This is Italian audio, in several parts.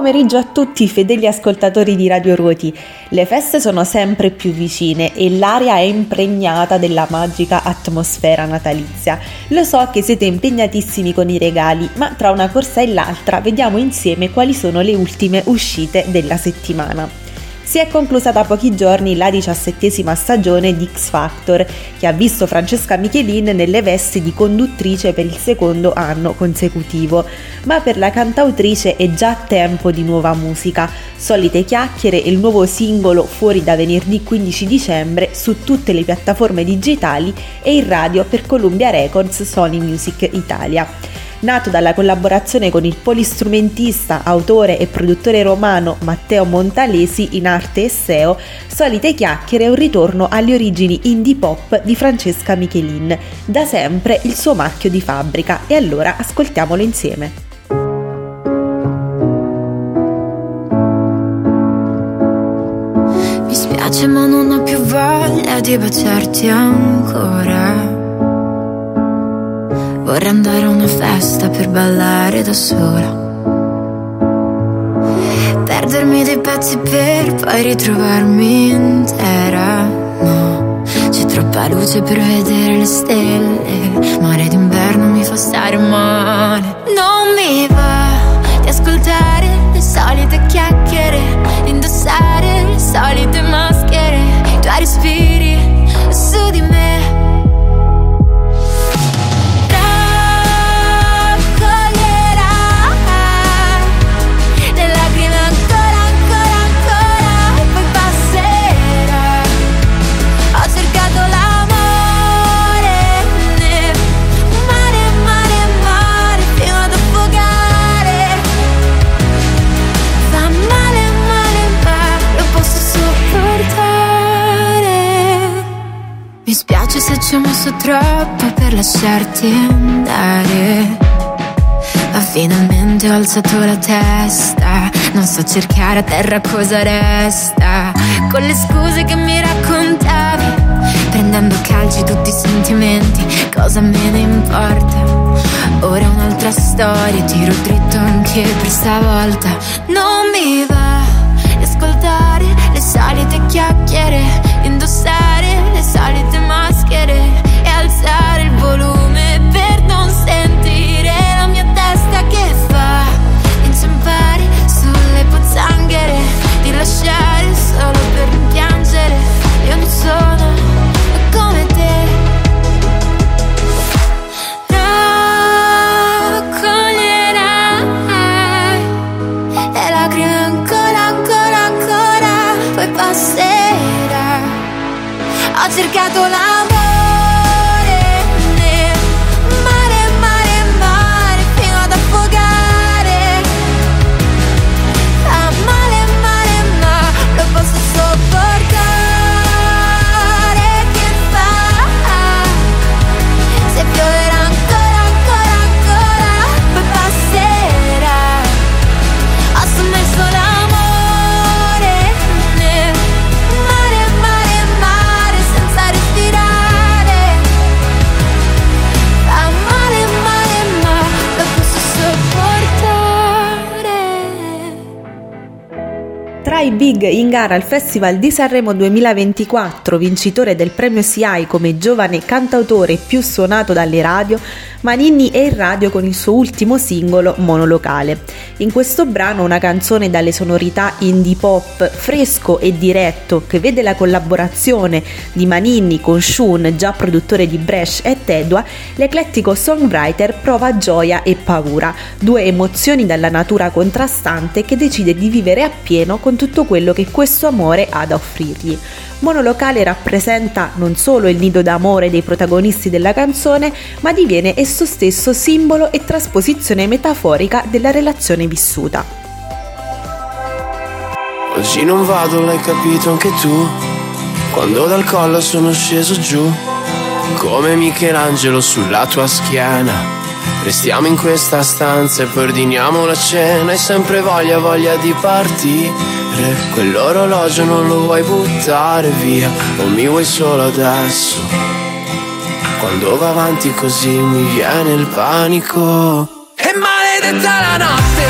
pomeriggio a tutti i fedeli ascoltatori di Radio Ruoti. Le feste sono sempre più vicine e l'aria è impregnata della magica atmosfera natalizia. Lo so che siete impegnatissimi con i regali, ma tra una corsa e l'altra vediamo insieme quali sono le ultime uscite della settimana si è conclusa da pochi giorni la diciassettesima stagione di X Factor, che ha visto Francesca Michelin nelle vesti di conduttrice per il secondo anno consecutivo. Ma per la cantautrice è già tempo di nuova musica. Solite chiacchiere e il nuovo singolo fuori da venerdì 15 dicembre su tutte le piattaforme digitali e in radio per Columbia Records Sony Music Italia nato dalla collaborazione con il polistrumentista, autore e produttore romano Matteo Montalesi in arte e SEO, Solite chiacchiere è un ritorno alle origini indie pop di Francesca Michelin, da sempre il suo marchio di fabbrica e allora ascoltiamolo insieme. Mi spiace ma non ho più voglia di baciarti ancora Vorrei andare a una festa per ballare da sola. Perdermi dei pezzi per poi ritrovarmi intera. No, c'è troppa luce per vedere le stelle. Mare d'inverno mi fa stare male. Ho messo troppo per lasciarti andare. Ma finalmente ho alzato la testa. Non so cercare a terra cosa resta. Con le scuse che mi raccontavi. Prendendo calci tutti i sentimenti. Cosa me ne importa? Ora un'altra storia. Tiro dritto anche per stavolta. Non mi va di ascoltare le solite chiacchiere. Indossare le solite cercato Big in gara al Festival di Sanremo 2024, vincitore del premio SIAI come giovane cantautore più suonato dalle radio, Maninni è in radio con il suo ultimo singolo monolocale. In questo brano una canzone dalle sonorità indie pop fresco e diretto che vede la collaborazione di Maninni con Shun, già produttore di Bresh e Tedua, l'eclettico songwriter prova gioia e paura, due emozioni dalla natura contrastante che decide di vivere appieno con tutto quello che questo amore ha da offrirgli. Monolocale rappresenta non solo il nido d'amore dei protagonisti della canzone, ma diviene esso stesso simbolo e trasposizione metaforica della relazione vissuta. Oggi non vado, l'hai capito anche tu. Quando dal collo sono sceso giù, come Michelangelo sulla tua schiena. Restiamo in questa stanza e poi ordiniamo la cena. Hai sempre voglia, voglia di partire dire Quell'orologio non lo vuoi buttare via O mi vuoi solo adesso. Quando va avanti così mi viene il panico. E maledetta la notte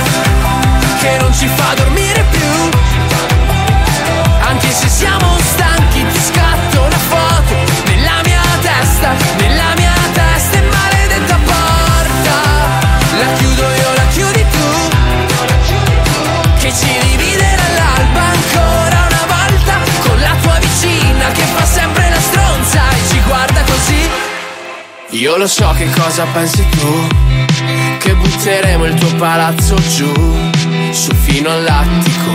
che non ci fa dormire più. Io lo so che cosa pensi tu, che butteremo il tuo palazzo giù, su fino all'attico.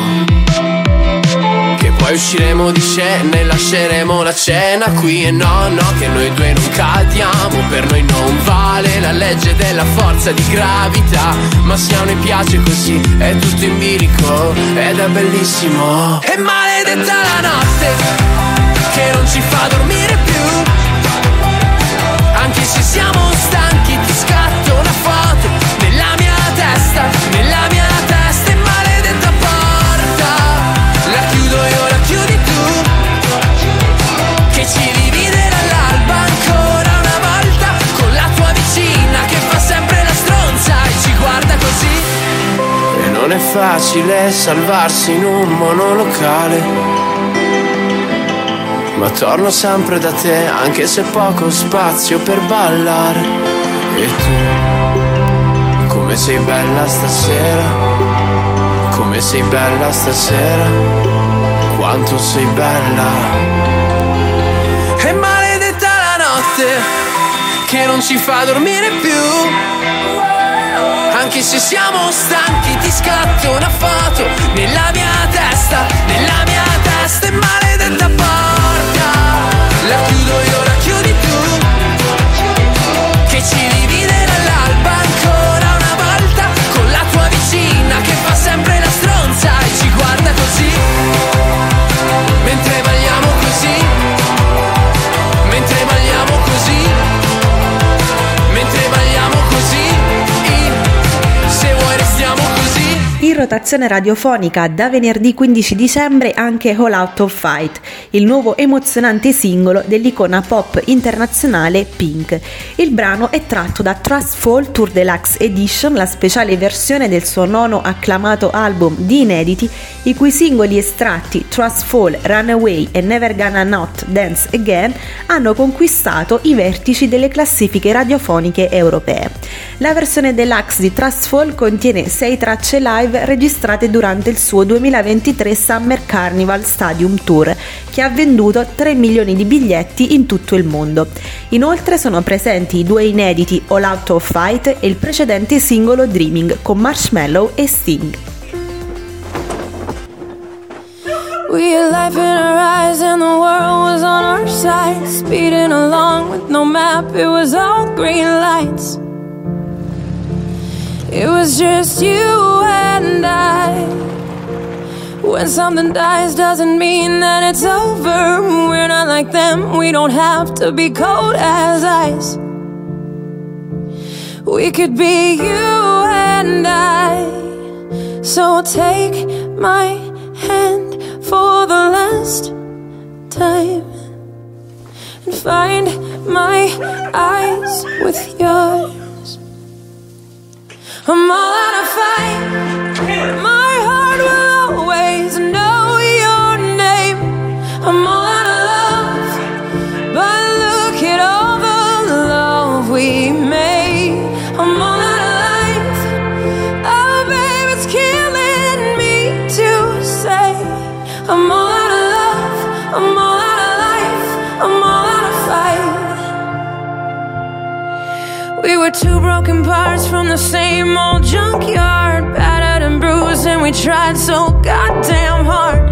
Che poi usciremo di scena e lasceremo la cena qui. E no, no, che noi due non cadiamo Per noi non vale la legge della forza di gravità. Ma se a noi piace così, è tutto in bilico Ed è bellissimo. E maledetta la notte Che non ci fa dormire più facile salvarsi in un monolocale. Ma torno sempre da te anche se poco spazio per ballare. E tu, come sei bella stasera Come sei bella stasera Quanto sei bella. E maledetta la notte Che non ci fa dormire più anche se siamo stanchi ti scatto una foto Nella mia testa, nella mia testa E maledetta porta La chiudo io, la chiudi tu Che ci divide dall'alba ancora una volta Con la tua vicina che fa sempre la stronza E ci guarda così rotazione radiofonica da venerdì 15 dicembre anche All Out of Fight, il nuovo emozionante singolo dell'icona pop internazionale Pink. Il brano è tratto da Trust Fall Tour Deluxe Edition, la speciale versione del suo nono acclamato album di inediti, i cui singoli estratti Trust Fall, Runaway e Never Gonna Not Dance Again hanno conquistato i vertici delle classifiche radiofoniche europee. La versione deluxe di Trust Fall contiene sei tracce live registrate durante il suo 2023 Summer Carnival Stadium Tour, che ha venduto 3 milioni di biglietti in tutto il mondo. Inoltre sono presenti i due inediti All Out of Fight e il precedente singolo Dreaming con Marshmallow e Sting. We had life in our eyes and the world was on our side. Speeding along with no map, it was all green lights. It was just you and I. When something dies, doesn't mean that it's over. We're not like them, we don't have to be cold as ice. We could be you and I. So take my hand for the last time and find my eyes with yours. I'm all out of fight. We were two broken parts from the same old junkyard, battered and bruised, and we tried so goddamn hard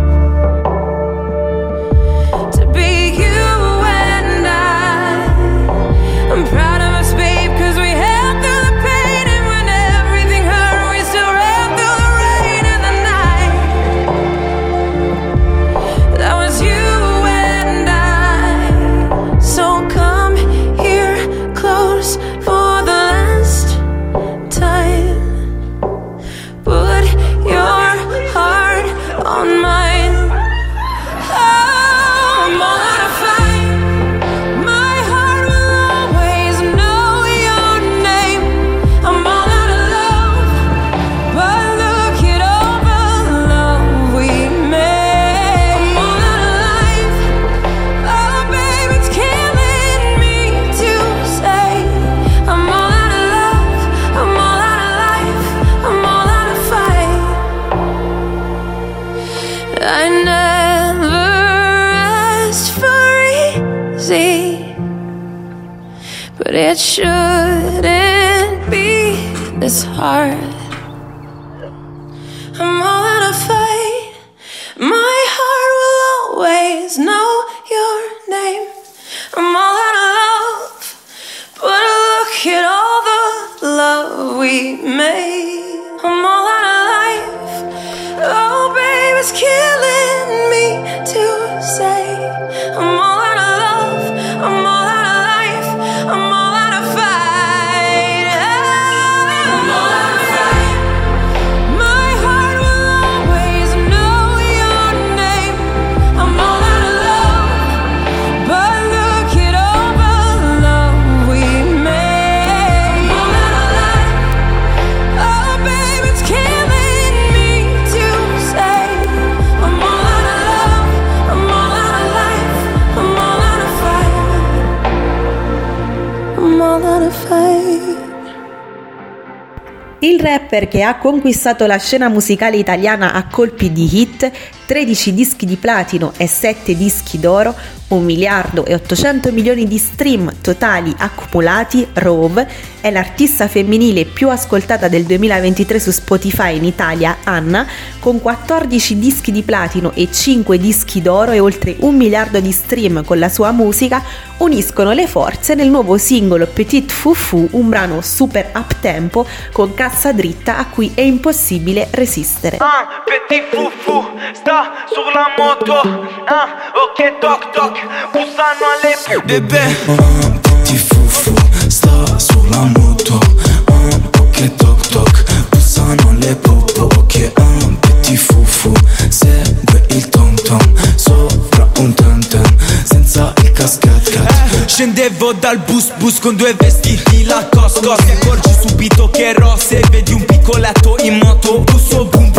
Che ha conquistato la scena musicale italiana a colpi di hit, 13 dischi di platino e 7 dischi d'oro, 1 miliardo e 800 milioni di stream totali accumulati, Rove, è l'artista femminile più ascoltata del 2023 su Spotify in Italia, Anna, con 14 dischi di platino e 5 dischi d'oro e oltre 1 miliardo di stream con la sua musica, uniscono le forze nel nuovo singolo Petit Fufu, un brano super up tempo con cassa dritta a cui è impossibile resistere. Un petit foufou sta sulla moto Ah, ok toc toc Bussano alle Bébé Un petit foufou sta sulla moto. Un po' che toc toc Bussano le popo Ok un petit foufou Segue il tom tom Sopra un tam tam Senza il cascat cat Scendevo dal bus bus con due vestiti la cos cos Ti accorgi subito che è rosse Vedi un piccoletto in moto Busso boom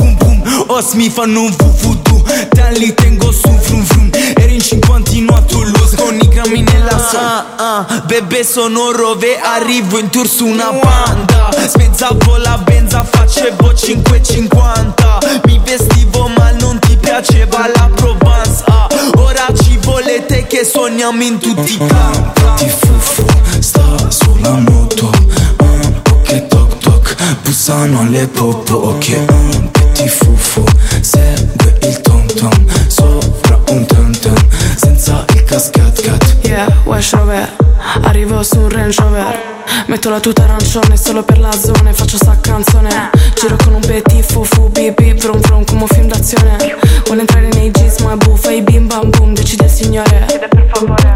Os mi fanno un vuvudu. Te li tengo su frum frum Eri in cinquantino a Toulouse Con i grammi nella so ah, ah, Bebè sono rove Arrivo in tour su una banda. Spezzavo la benza Facevo 5,50 Mi vestivo ma non ti piaceva la Provence ah, Ora ci volete che sogniamo in tutti i campi. Petit foufou sta sulla moto Bussano alle popo Ok un petit foufou Segue il tom tom Sopra un tam tam Senza il cascat cat. Yeah, Wesh Rover Arrivo su un Range Rover Metto la tuta arancione solo per la zona faccio sta canzone. Giro con un petit fufu bip bip vrum vrum come un film d'azione. Vuole entrare nei jeans ma buffa i bim bam boom Decide il signore.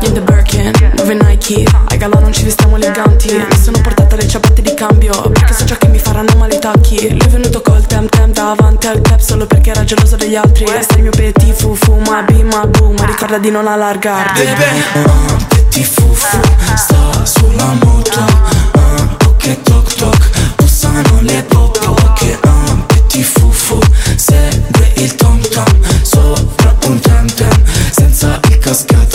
In the Birkin, dove Nike? Ai gala non ci vestiamo eleganti. Mi sono portata le ciabatte di cambio Perché so già che mi faranno male i tacchi. Lui è venuto col tem tem davanti al cap Solo perché era geloso degli altri. Sei il mio petit fufu ma bim ma boom Ma ricorda di non allargarti. Un petit foufou sta sulla moto po' che toc toc. Bussano le popo Ok un petit foufou Segue il tom tom Sopra un tam tam Senza il cascat cat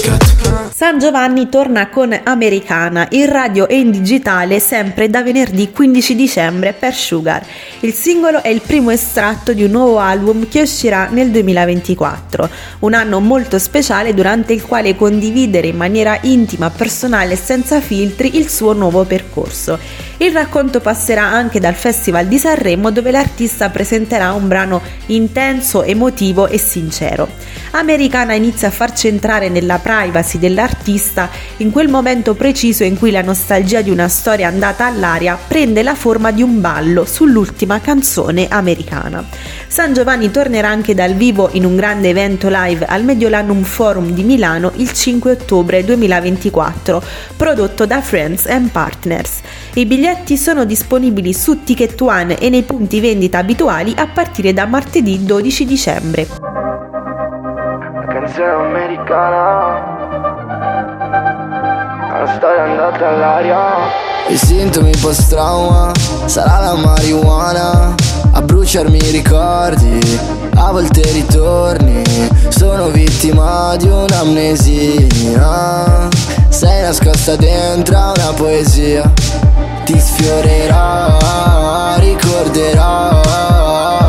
San Giovanni torna con Americana, in radio e in digitale sempre da venerdì 15 dicembre per Sugar. Il singolo è il primo estratto di un nuovo album che uscirà nel 2024, un anno molto speciale durante il quale condividere in maniera intima, personale e senza filtri il suo nuovo percorso. Il racconto passerà anche dal Festival di Sanremo dove l'artista presenterà un brano intenso, emotivo e sincero. Americana inizia a farci entrare nella privacy dell'artista in quel momento preciso in cui la nostalgia di una storia andata all'aria prende la forma di un ballo sull'ultima canzone americana. San Giovanni tornerà anche dal vivo in un grande evento live al Mediolanum Forum di Milano il 5 ottobre 2024, prodotto da Friends and Partners. I biglietti sono disponibili su Ticket One e nei punti vendita abituali a partire da martedì 12 dicembre. La canzone americana La storia è andata all'aria I sintomi post-trauma sarà la marijuana a bruciarmi i ricordi, a volte ritorni. Sono vittima di un'amnesia. Sei nascosta dentro una poesia. Ti sfiorerò, ricorderò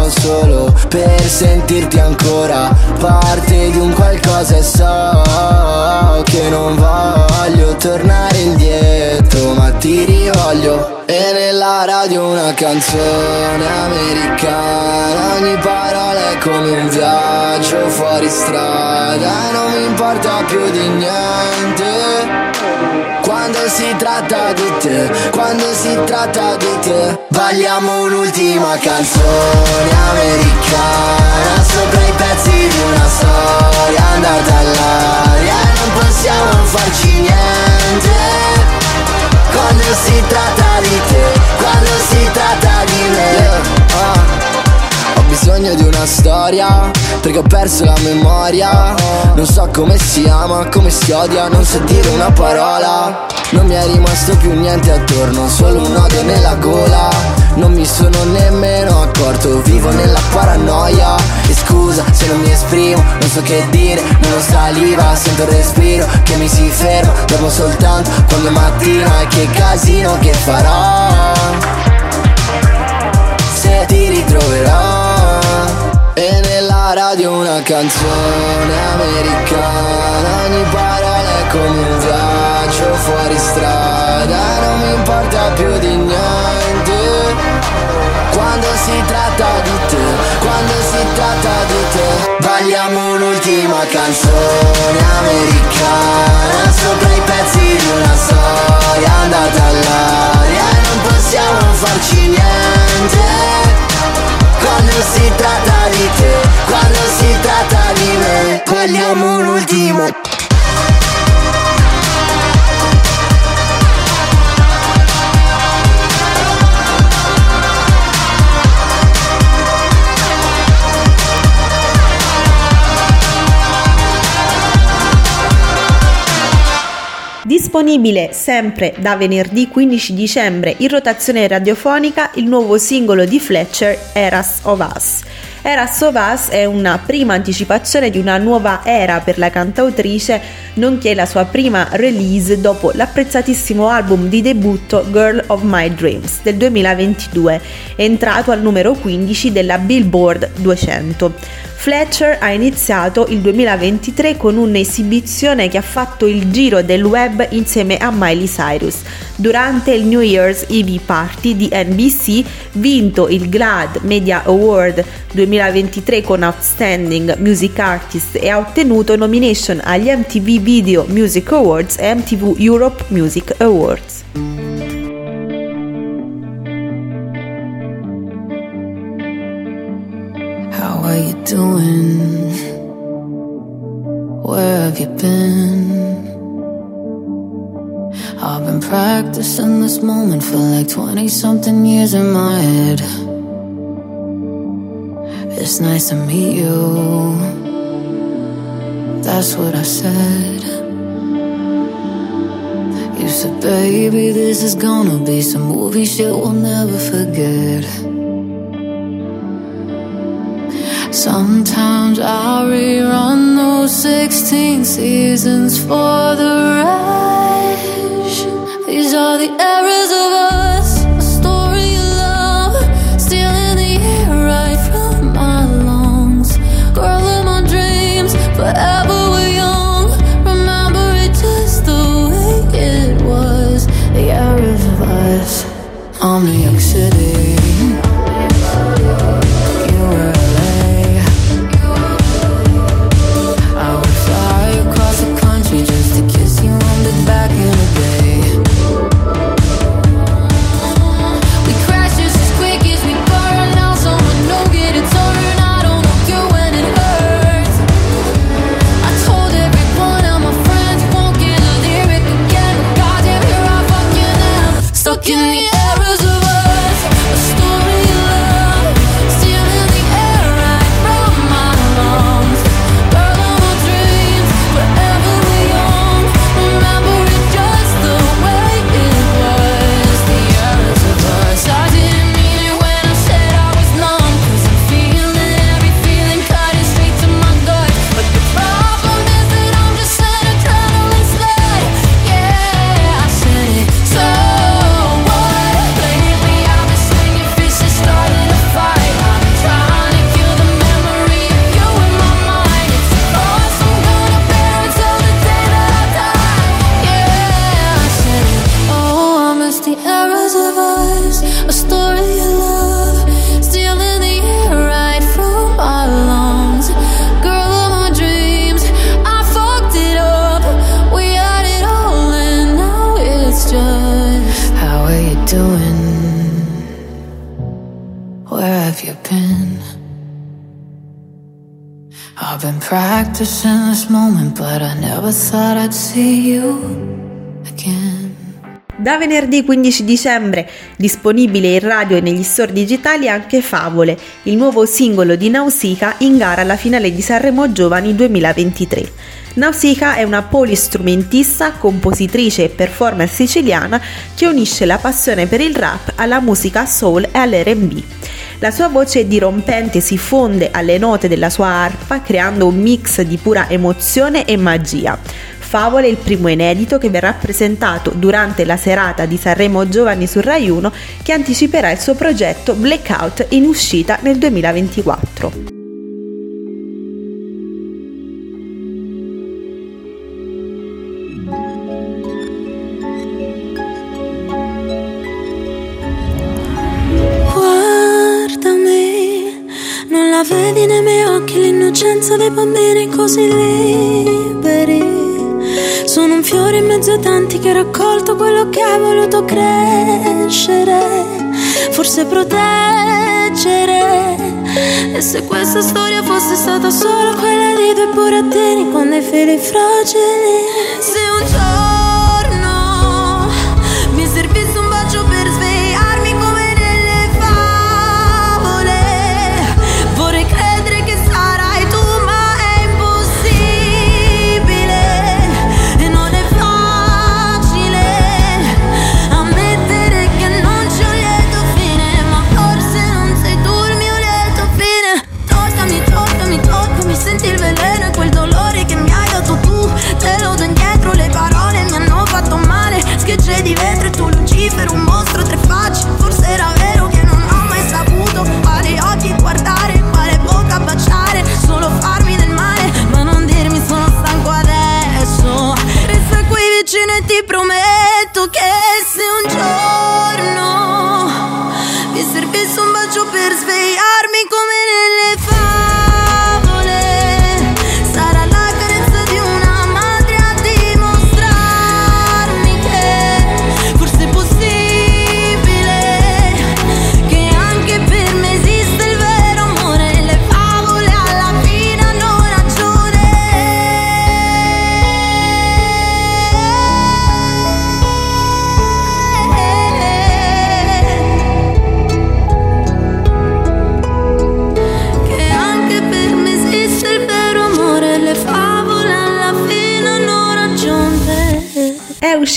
solo per sentirti ancora parte di un qualcosa e so che non va tornare indietro Ma ti rivoglio. E nella radio una canzone americana Ogni parola è come un viaggio fuori strada Non mi importa più di niente quando si tratta di te, quando si tratta di te Balliamo un'ultima canzone americana Sopra i pezzi di una storia andata all'aria Non possiamo farci niente. Quando si tratta di te, quando si tratta di me bisogno di una storia Perché ho perso la memoria. Non so come si ama, come si odia Non so dire una parola. Non mi è rimasto più niente attorno Solo un odio nella gola. Non mi sono nemmeno accorto Vivo nella paranoia. E scusa se non mi esprimo Non so che dire, non ho saliva Sento il respiro che mi si ferma Dormo soltanto quando è mattina. E che casino che farò? Se ti ritroverò nella radio una canzone americana. Ogni parola è come un viaggio fuori strada. Non mi importa più di niente. Quando si tratta di te, quando si tratta di te Balliamo un'ultima canzone americana Vogliamo un ultimo Disponibile sempre da venerdì 15 dicembre in rotazione radiofonica il nuovo singolo di Fletcher, Eras of Us. Eras of Us è una prima anticipazione di una nuova era per la cantautrice, nonché la sua prima release dopo l'apprezzatissimo album di debutto Girl of My Dreams del 2022, entrato al numero 15 della Billboard 200. Fletcher ha iniziato il 2023 con un'esibizione che ha fatto il giro del web insieme a Miley Cyrus. Durante il New Year's EV Party di NBC, vinto il GLAD Media Award 2023 con Outstanding Music Artist e ha ottenuto nomination agli MTV Video Music Awards e MTV Europe Music Awards. Doing? Where have you been? I've been practicing this moment for like 20 something years in my head. It's nice to meet you. That's what I said. You said, baby, this is gonna be some movie shit we'll never forget. Sometimes I rerun those 16 seasons for the rush. These are the errors of us, practicing this moment, but I never thought I'd see you again. Da venerdì 15 dicembre disponibile in radio e negli store digitali anche Favole, il nuovo singolo di Nausicaa in gara alla finale di Sanremo Giovani 2023. Nausicaa è una polistrumentista, compositrice e performer siciliana che unisce la passione per il rap alla musica soul e all'R&B. La sua voce dirompente si fonde alle note della sua arpa creando un mix di pura emozione e magia. Favole è il primo inedito che verrà presentato durante la serata di Sanremo Giovani su Rai 1 che anticiperà il suo progetto Blackout in uscita nel 2024. Vedi nei miei occhi l'innocenza dei bambini così liberi. Sono un fiore in mezzo a tanti che ha raccolto quello che hai voluto crescere, forse proteggere. E se questa storia fosse stata solo quella di due burattini con dei fili fragili, se un giorno un bacio per svegliarmi come nelle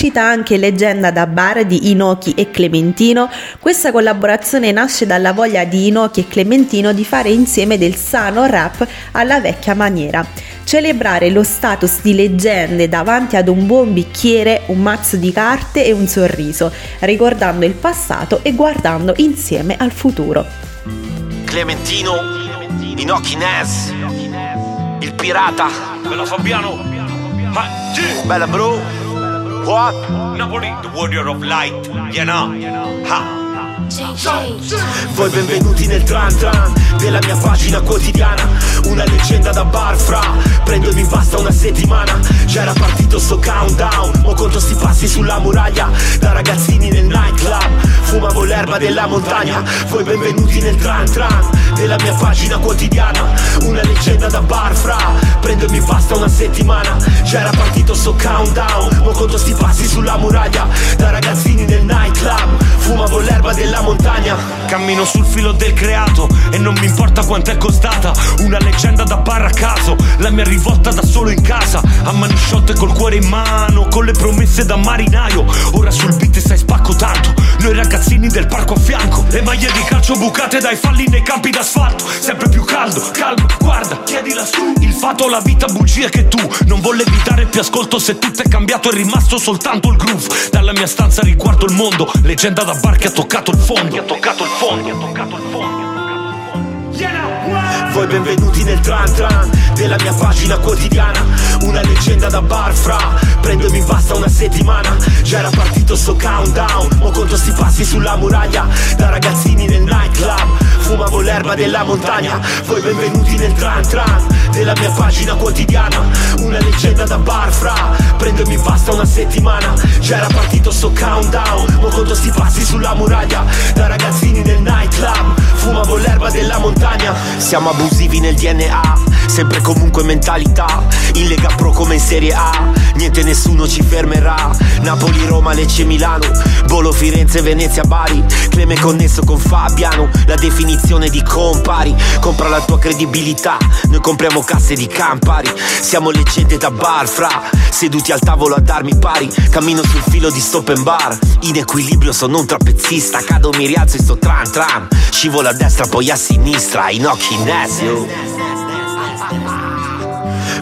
uscita anche Leggenda da bar di Inoki e Clementino. Questa collaborazione nasce dalla voglia di Inoki e Clementino di fare insieme del sano rap alla vecchia maniera. Celebrare lo status di leggende davanti ad un buon bicchiere, un mazzo di carte e un sorriso, ricordando il passato e guardando insieme al futuro. Clementino, Inoki Nes, il pirata, Bella Fabiano. Ma bella bro, what? Napoli, the warrior of light. You know. Ha. Voi benvenuti nel tran tran della mia pagina quotidiana. Una leggenda da bar fra. Prendo e mi basta una settimana. Già era partito sto countdown. Mo conto sti passi sulla muraglia. Da ragazzini nel nightclub. Fumavo l'erba della montagna. Voi benvenuti nel tran tran della mia pagina quotidiana. Una leggenda da bar fra. Prendo e mi basta una settimana. Già era partito sto countdown. Mo conto sti passi sulla muraglia. Da ragazzini nel nightclub. Fumavo l'erba della montagna Cammino sul filo del creato e non mi importa quanto è costata. Una leggenda da bar a caso, la mia rivolta da solo in casa. A mani sciolte col cuore in mano, con le promesse da marinaio. Ora sul beat stai spacco tanto. Noi ragazzini del parco a fianco, le maglie di calcio bucate dai falli nei campi d'asfalto. Sempre più caldo, calmo, guarda, chiedi lassù. Il fatto, la vita, bugie che tu non volevi dare più ascolto. Se tutto è cambiato, è rimasto soltanto il groove. Dalla mia stanza riguardo il mondo, leggenda da bar che ha toccato il fondo. Che ha toccato il fondo, ha toccato il fondo. Voi benvenuti nel tran tran della mia pagina quotidiana. Una leggenda da bar fra. Prendo e mi basta una settimana. Già era partito sto countdown. Mo conto sti passi sulla muraglia Da ragazzini nel nightclub Fumavo l'erba della montagna. Voi benvenuti nel tran tran della mia pagina quotidiana. Una leggenda da bar fra Prendo e mi basta una settimana. Già era partito sto countdown Mo conto sti passi sulla muraglia. Da ragazzini nel nightclub Fumavo l'erba della montagna. Siamo abusivi nel DNA Sempre comunque mentalità. In Lega Pro come in Serie A Niente nessuno ci fermerà. Napoli, Roma, Lecce, Milano. Bolo, Firenze, Venezia, Bari. Cleme connesso con Fabiano. La definizione di compari. Compra la tua credibilità. Noi compriamo casse di Campari. Siamo leggende da bar fra. Seduti al tavolo a darmi pari. Cammino sul filo di stop and bar. In equilibrio sono un trapezzista. Cado mi rialzo e sto tran tran. Scivolo a destra poi a sinistra. In occhi in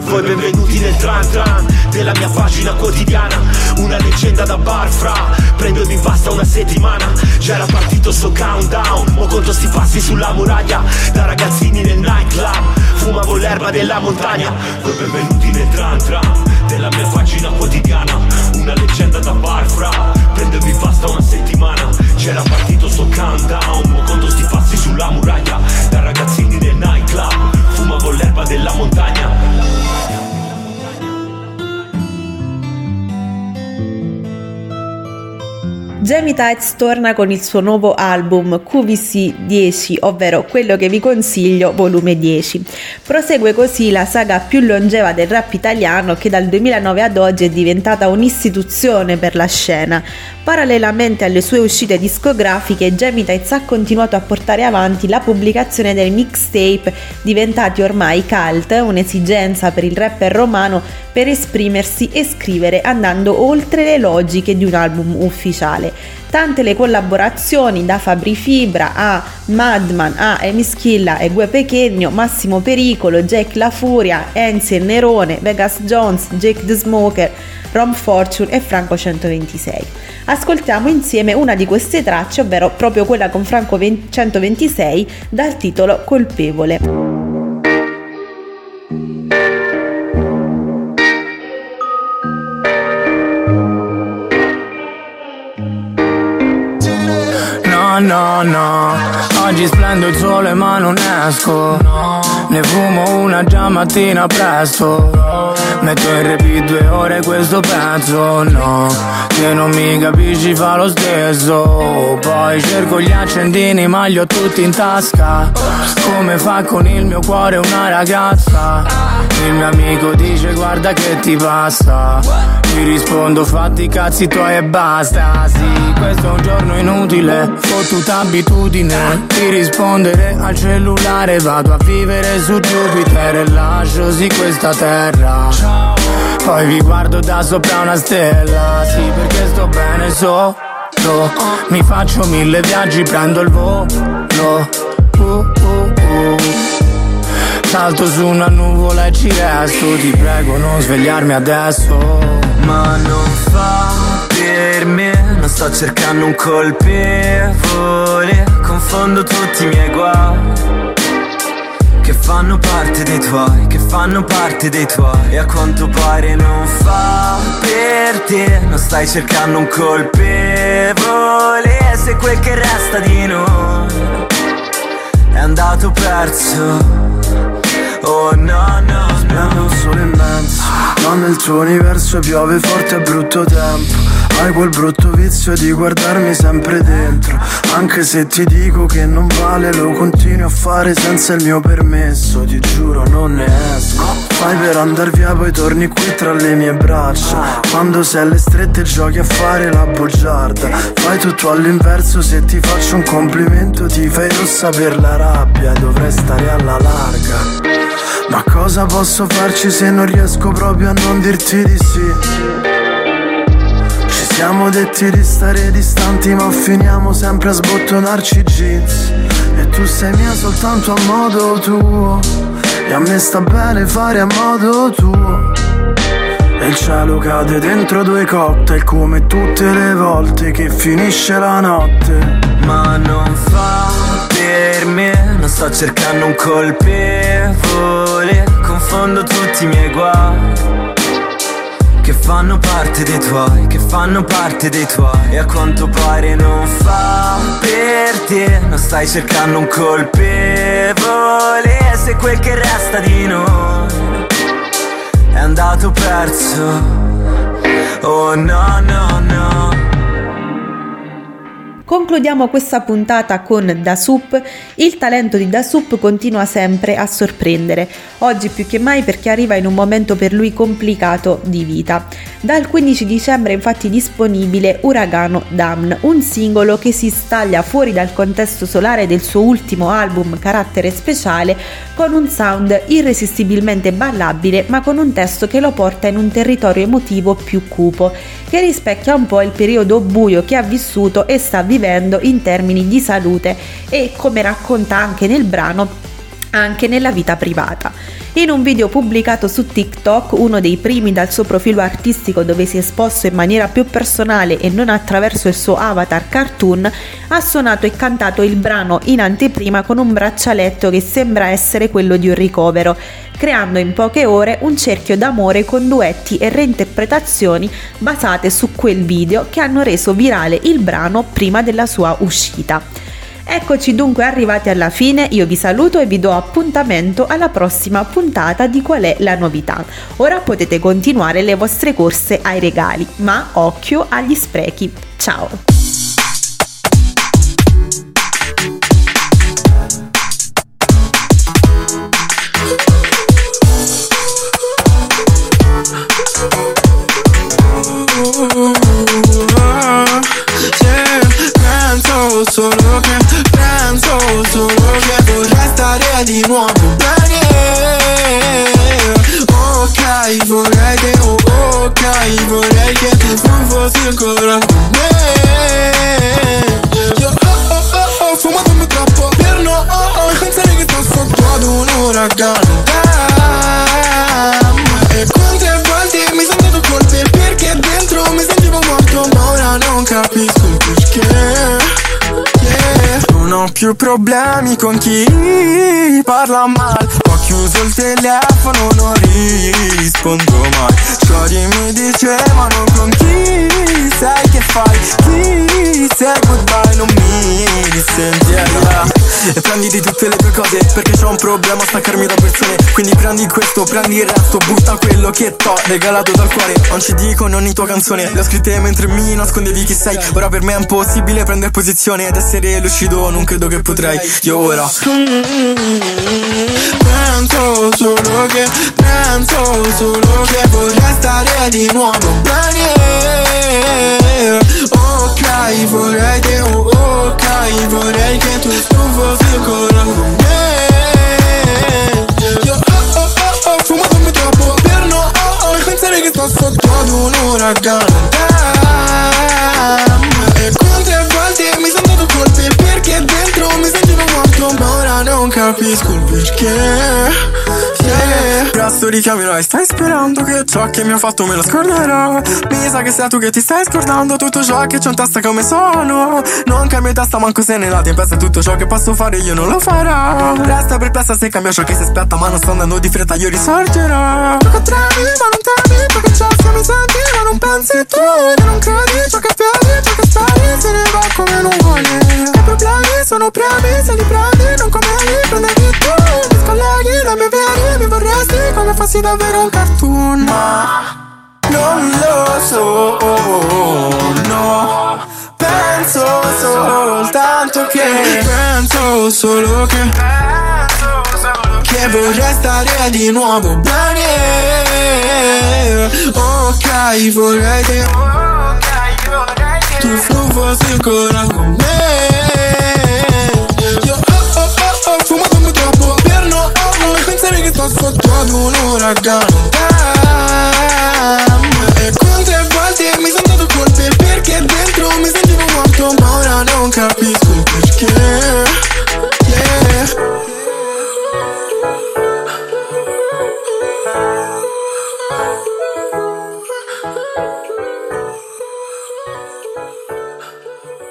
voi benvenuti nel tran tran della mia pagina quotidiana. Una leggenda da bar fra. Prendo e mi basta una settimana. Già era partito sto countdown. Mo conto sti passi sulla muraglia. Da ragazzini nel nightclub. Fumavo l'erba della montagna. Voi benvenuti nel tran tran della mia pagina quotidiana. Una leggenda Tights torna con il suo nuovo album QVC 10, ovvero quello che vi consiglio, volume 10. Prosegue così la saga più longeva del rap italiano che dal 2009 ad oggi è diventata un'istituzione per la scena. Parallelamente alle sue uscite discografiche, Jamie Tights ha continuato a portare avanti la pubblicazione dei mixtape diventati ormai cult, un'esigenza per il rapper romano per esprimersi e scrivere andando oltre le logiche di un album ufficiale. Tante le collaborazioni da Fabri Fibra a Madman a Emischilla e Gue Pechegno, Massimo Pericolo, Jack La Furia, Enzi e Nerone, Vegas Jones, Jake the Smoker, Rom Fortune e Franco 126. Ascoltiamo insieme una di queste tracce, ovvero proprio quella con Franco 126 dal titolo Colpevole. No, no. Oggi splendo il sole ma non esco. Ne fumo una già mattina presto. Metto in repeat due ore questo pezzo No, che non mi capisci fa lo stesso. Poi cerco gli accendini ma li ho tutti in tasca. Come fa con il mio cuore una ragazza Il mio amico dice guarda che ti passa Ti rispondo fatti i cazzi tuoi e basta. Sì, questo è un giorno inutile Fottuta abitudine Di rispondere al cellulare Vado a vivere su Giupiter E lascio sì questa terra. Poi vi guardo da sopra una stella. Sì perché sto bene solo Mi faccio mille viaggi, prendo il volo. Salto su una nuvola e ci resto. Ti prego non svegliarmi adesso. Ma non fa per me Non sto cercando un colpevole. Confondo tutti i miei guai che fanno parte dei tuoi, che fanno parte dei tuoi. E a quanto pare non fa per te Non stai cercando un colpevole. Se quel che resta di noi È andato perso Oh no no Splende un sole immenso. Ma nel tuo universo piove forte e brutto tempo. Hai quel brutto vizio di guardarmi sempre dentro. Anche se ti dico che non vale Lo continui a fare senza il mio permesso. Ti giuro non ne esco. Fai per andar via poi torni qui tra le mie braccia. Quando sei alle strette giochi a fare la bugiarda. Fai tutto all'inverso se ti faccio un complimento Ti fai rossa per la rabbia. Dovrei stare alla larga ma cosa posso farci se non riesco proprio a non dirti di sì? Ci siamo detti di stare distanti ma finiamo sempre a sbottonarci jeans. E tu sei mia soltanto a modo tuo. E a me sta bene fare a modo tuo. E il cielo cade dentro due cocktail come tutte le volte che finisce la notte. Ma non fa per me, non sto cercando un colpevole Confondo tutti i miei guai che fanno parte dei tuoi, che fanno parte dei tuoi. E a quanto pare non fa per te Non stai cercando un colpevole. Se quel che resta di noi è andato perso Oh no no no Concludiamo questa puntata con Da Soup. Il talento di Da Soup continua sempre a sorprendere, oggi più che mai perché arriva in un momento per lui complicato di vita. Dal 15 dicembre è infatti disponibile Uragano Damn, un singolo che si staglia fuori dal contesto solare del suo ultimo album Carattere Speciale con un sound irresistibilmente ballabile ma con un testo che lo porta in un territorio emotivo più cupo, che rispecchia un po' il periodo buio che ha vissuto e sta vivendo vivendo in termini di salute e come racconta anche nel brano anche nella vita privata. In un video pubblicato su TikTok, uno dei primi dal suo profilo artistico dove si è esposto in maniera più personale e non attraverso il suo avatar cartoon, ha suonato e cantato il brano in anteprima con un braccialetto che sembra essere quello di un ricovero, creando in poche ore un cerchio d'amore con duetti e reinterpretazioni basate su quel video che hanno reso virale il brano prima della sua uscita. Eccoci dunque arrivati alla fine, io vi saluto e vi do appuntamento alla prossima puntata di Qual è la novità. Ora potete continuare le vostre corse ai regali, ma occhio agli sprechi. Ciao! Di nuovo più problemi con chi parla male Ho chiuso il telefono, non rispondo mai. Shorty mi dicevano con chi sai che fai? Chi sei goodbye, non mi senti E prenditi tutte le tue cose perché c'ho un problema a staccarmi da persone. Quindi prendi questo, prendi il resto, butta quello che t'ho regalato dal cuore. Non ci dico ogni tua canzone, le ho scritte mentre mi nascondevi chi sei. Ora per me è impossibile prendere posizione ed essere lucido non credo che potrei Io ora Penso solo che, penso solo che vorrei stare di nuovo. Bene Ok, vorrei che, oh, ok, vorrei che tu, tu fossi ancora con me Io oh oh oh oh, fumato troppo. Per no oh oh, pensare che sto sotto ad un uragano. E quante volte mi sono dato colpe perché dentro mi sentivo morto Ma ora non capisco il perché Yeah Presto richiamerai, stai sperando che ciò che mi ha fatto me lo scorderò. Mi sa che sei tu che ti stai scordando tutto ciò che c'ho in testa come sono. Non cambia testa manco se nella tempesta tutto ciò che posso fare io non lo farò. Resta perplessa se cambia ciò che si aspetta ma non sto andando di fretta io risorgerò. Che tremi ma non temi ciò che c'è mi senti ma non pensi tu E non credi. Ciò che vedi ciò che speri se ne va come non vuole I problemi sono premi se li prendi non come li prendevi tu Colleghi la mia via mi vorresti come fossi davvero un cartoon. Ma non lo so, no. Penso soltanto che Penso solo che Penso solo che, che vorrei stare di nuovo bene. Ok vorrei che Tu fossi ancora con me. arriva sotto ad un uragano Bam. E quante volte mi sono dato colpe Perché dentro mi sentivo morto Ma ora non capisco il perché Yeah